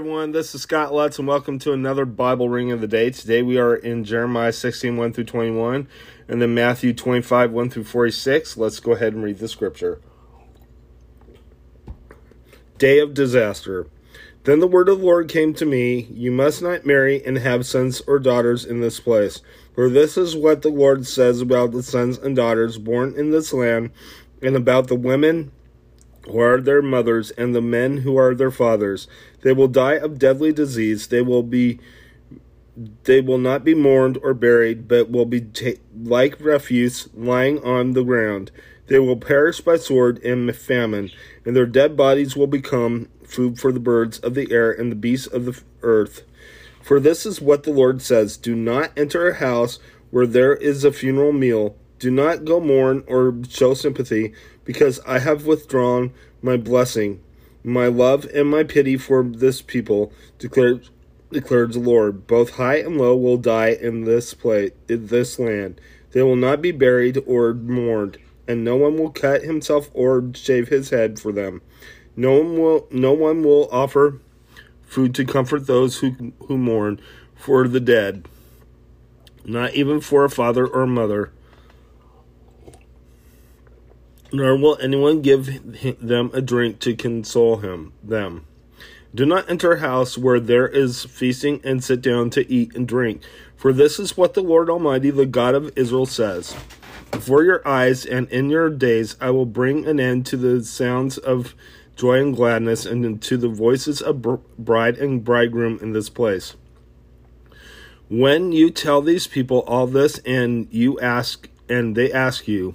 everyone. This is Scott Lutz, and welcome to another Bible Reading of the Day. Today we are in Jeremiah 16, 1 through 21, and then Matthew 25, 1 through 46. Let's go ahead and read the scripture. Day of Disaster. Then the word of the Lord came to me You must not marry and have sons or daughters in this place, for this is what the Lord says about the sons and daughters born in this land, and about the women who are their mothers and the men who are their fathers. They will die of deadly disease. They will be they will not be mourned or buried, but will be ta- like refuse lying on the ground. They will perish by sword and famine, and their dead bodies will become food for the birds of the air and the beasts of the earth. For this is what the Lord says Do not enter a house where there is a funeral meal. Do not go mourn or show sympathy, because I have withdrawn my blessing, my love, and my pity for this people, declared declares the Lord. Both high and low will die in this place, in this land. They will not be buried or mourned, and no one will cut himself or shave his head for them. No one will no one will offer food to comfort those who who mourn for the dead, not even for a father or mother. Nor will anyone give them a drink to console him them. Do not enter a house where there is feasting and sit down to eat and drink, for this is what the Lord Almighty, the God of Israel, says. Before your eyes and in your days I will bring an end to the sounds of joy and gladness, and to the voices of bride and bridegroom in this place. When you tell these people all this, and you ask, and they ask you,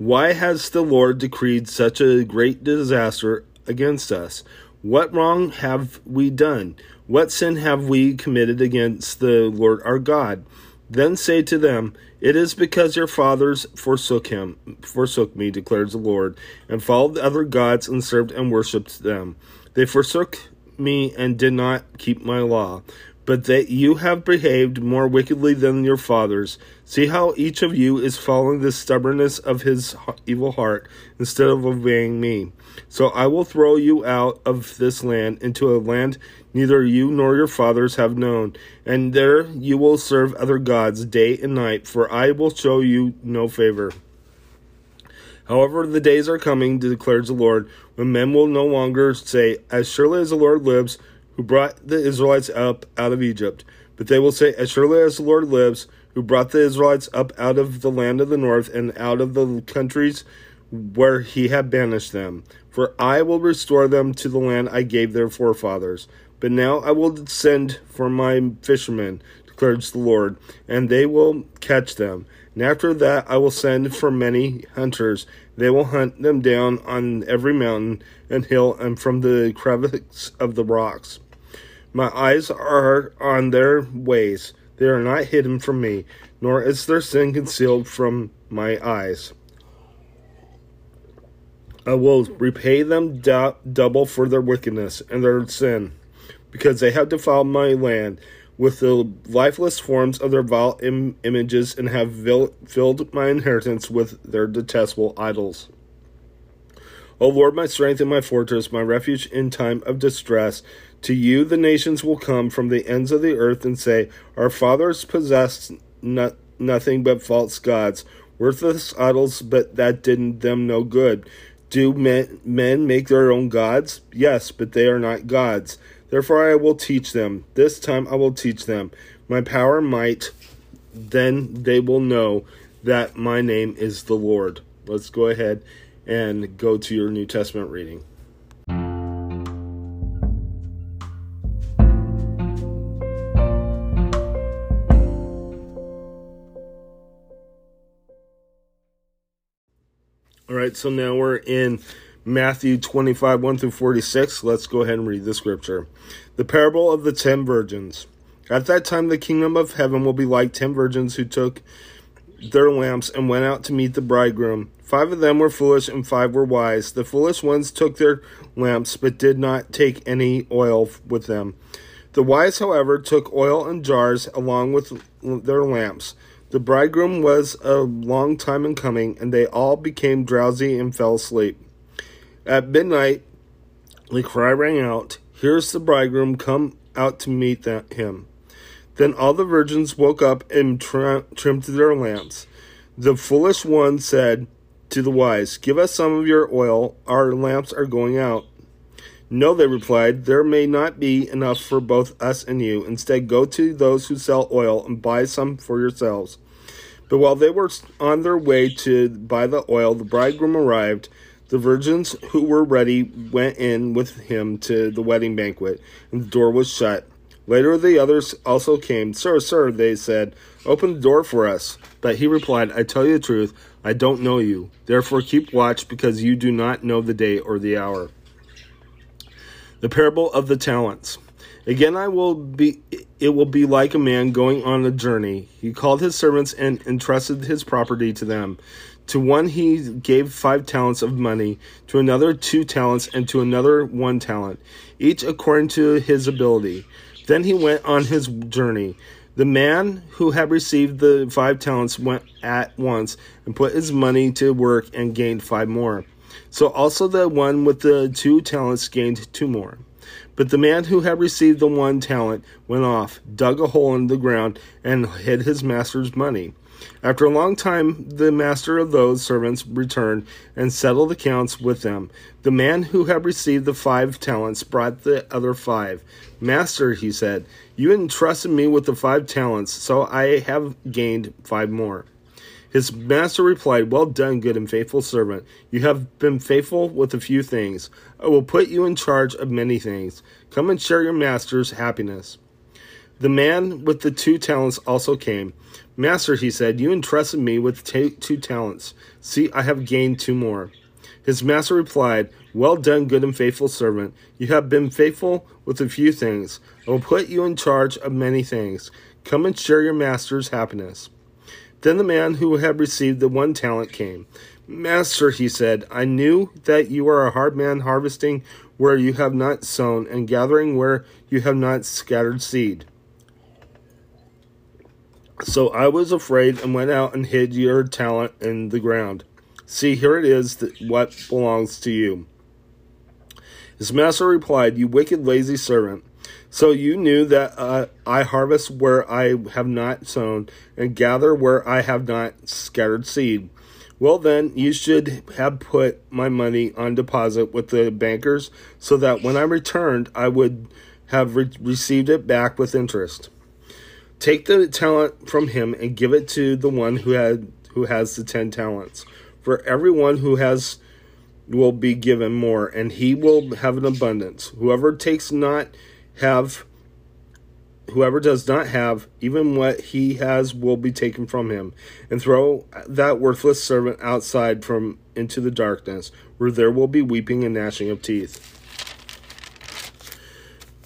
Why has the Lord decreed such a great disaster against us? What wrong have we done? What sin have we committed against the Lord our God? Then say to them, It is because your fathers forsook him, forsook me, declares the Lord, and followed other gods and served and worshipped them. They forsook me and did not keep my law but that you have behaved more wickedly than your fathers. See how each of you is following the stubbornness of his evil heart instead of obeying me. So I will throw you out of this land into a land neither you nor your fathers have known, and there you will serve other gods day and night, for I will show you no favor. However, the days are coming, declares the Lord, when men will no longer say, As surely as the Lord lives, who brought the Israelites up out of Egypt. But they will say, As surely as the Lord lives, who brought the Israelites up out of the land of the north and out of the countries where he had banished them. For I will restore them to the land I gave their forefathers. But now I will send for my fishermen, declares the Lord, and they will catch them. And after that I will send for many hunters. They will hunt them down on every mountain and hill and from the crevices of the rocks. My eyes are on their ways. They are not hidden from me, nor is their sin concealed from my eyes. I will repay them do- double for their wickedness and their sin, because they have defiled my land with the lifeless forms of their vile Im- images and have vil- filled my inheritance with their detestable idols. O Lord, my strength and my fortress, my refuge in time of distress, to you the nations will come from the ends of the earth and say, Our fathers possessed no- nothing but false gods, worthless idols, but that did them no good. Do men, men make their own gods? Yes, but they are not gods. Therefore I will teach them. This time I will teach them. My power might. Then they will know that my name is the Lord. Let's go ahead and go to your New Testament reading. All right, so now we're in Matthew 25, 1 through 46. Let's go ahead and read the scripture. The parable of the ten virgins. At that time, the kingdom of heaven will be like ten virgins who took their lamps and went out to meet the bridegroom. Five of them were foolish and five were wise. The foolish ones took their lamps but did not take any oil with them. The wise, however, took oil in jars along with their lamps. The bridegroom was a long time in coming, and they all became drowsy and fell asleep. At midnight, the cry rang out, Here's the bridegroom, come out to meet him. Then all the virgins woke up and trimmed their lamps. The foolish one said to the wise, Give us some of your oil, our lamps are going out. No, they replied, there may not be enough for both us and you. Instead, go to those who sell oil and buy some for yourselves. But while they were on their way to buy the oil, the bridegroom arrived. The virgins who were ready went in with him to the wedding banquet, and the door was shut. Later the others also came. Sir, sir, they said, open the door for us. But he replied, I tell you the truth, I don't know you. Therefore keep watch, because you do not know the day or the hour. The parable of the talents. Again, I will be. It will be like a man going on a journey. He called his servants and entrusted his property to them. To one he gave five talents of money, to another two talents, and to another one talent, each according to his ability. Then he went on his journey. The man who had received the five talents went at once and put his money to work and gained five more. So also the one with the two talents gained two more. But the man who had received the one talent went off, dug a hole in the ground, and hid his master's money. After a long time, the master of those servants returned and settled accounts with them. The man who had received the five talents brought the other five. Master, he said, you entrusted me with the five talents, so I have gained five more. His master replied, Well done, good and faithful servant. You have been faithful with a few things. I will put you in charge of many things. Come and share your master's happiness. The man with the two talents also came. Master, he said, you entrusted me with t- two talents. See, I have gained two more. His master replied, Well done, good and faithful servant. You have been faithful with a few things. I will put you in charge of many things. Come and share your master's happiness. Then the man who had received the one talent came. Master, he said, I knew that you are a hard man, harvesting where you have not sown, and gathering where you have not scattered seed. So I was afraid and went out and hid your talent in the ground. See, here it is, what belongs to you. His master replied, You wicked, lazy servant. So you knew that uh, I harvest where I have not sown, and gather where I have not scattered seed. Well, then, you should have put my money on deposit with the bankers, so that when I returned, I would have re- received it back with interest. Take the talent from him and give it to the one who had who has the ten talents. For everyone who has will be given more, and he will have an abundance. Whoever takes not have whoever does not have even what he has will be taken from him and throw that worthless servant outside from into the darkness where there will be weeping and gnashing of teeth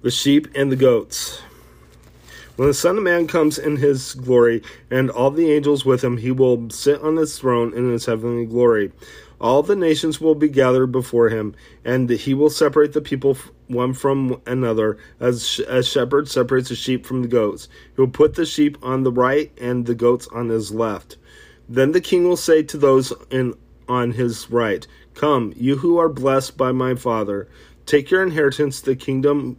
the sheep and the goats when the son of man comes in his glory and all the angels with him he will sit on his throne in his heavenly glory all the nations will be gathered before him, and he will separate the people one from another, as a shepherd separates the sheep from the goats. He will put the sheep on the right and the goats on his left. Then the king will say to those in on his right, Come, you who are blessed by my Father, take your inheritance, the kingdom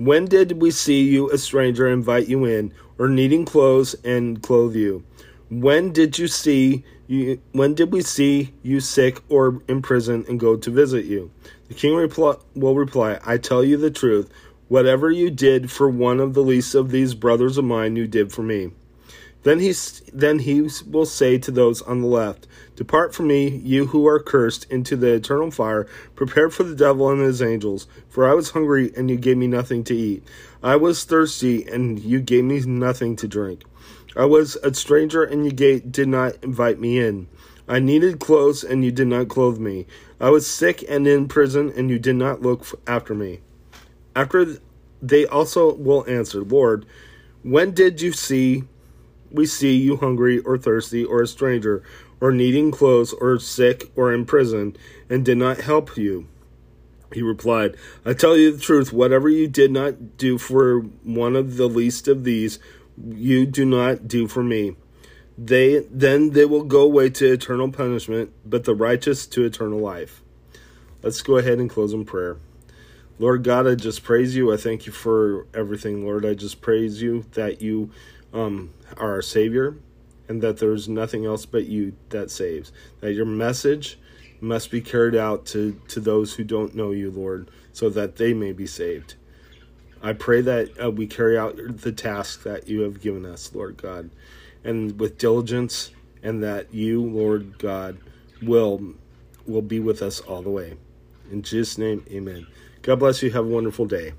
When did we see you a stranger invite you in, or needing clothes and clothe you? When did you see you when did we see you sick or in prison and go to visit you? The king reply, will reply, I tell you the truth, whatever you did for one of the least of these brothers of mine you did for me. Then he, then he will say to those on the left, Depart from me, you who are cursed, into the eternal fire, prepared for the devil and his angels. For I was hungry, and you gave me nothing to eat. I was thirsty, and you gave me nothing to drink. I was a stranger, and you did not invite me in. I needed clothes, and you did not clothe me. I was sick and in prison, and you did not look after me. After they also will answer, Lord, when did you see we see you hungry or thirsty or a stranger or needing clothes or sick or in prison and did not help you? He replied, I tell you the truth, whatever you did not do for one of the least of these, you do not do for me. They then they will go away to eternal punishment, but the righteous to eternal life. Let's go ahead and close in prayer. Lord God, I just praise you. I thank you for everything, Lord. I just praise you that you um, are our Savior and that there's nothing else but you that saves. That your message must be carried out to, to those who don't know you, Lord, so that they may be saved. I pray that uh, we carry out the task that you have given us, Lord God, and with diligence, and that you, Lord God, will will be with us all the way. In Jesus' name, amen. God bless you. Have a wonderful day.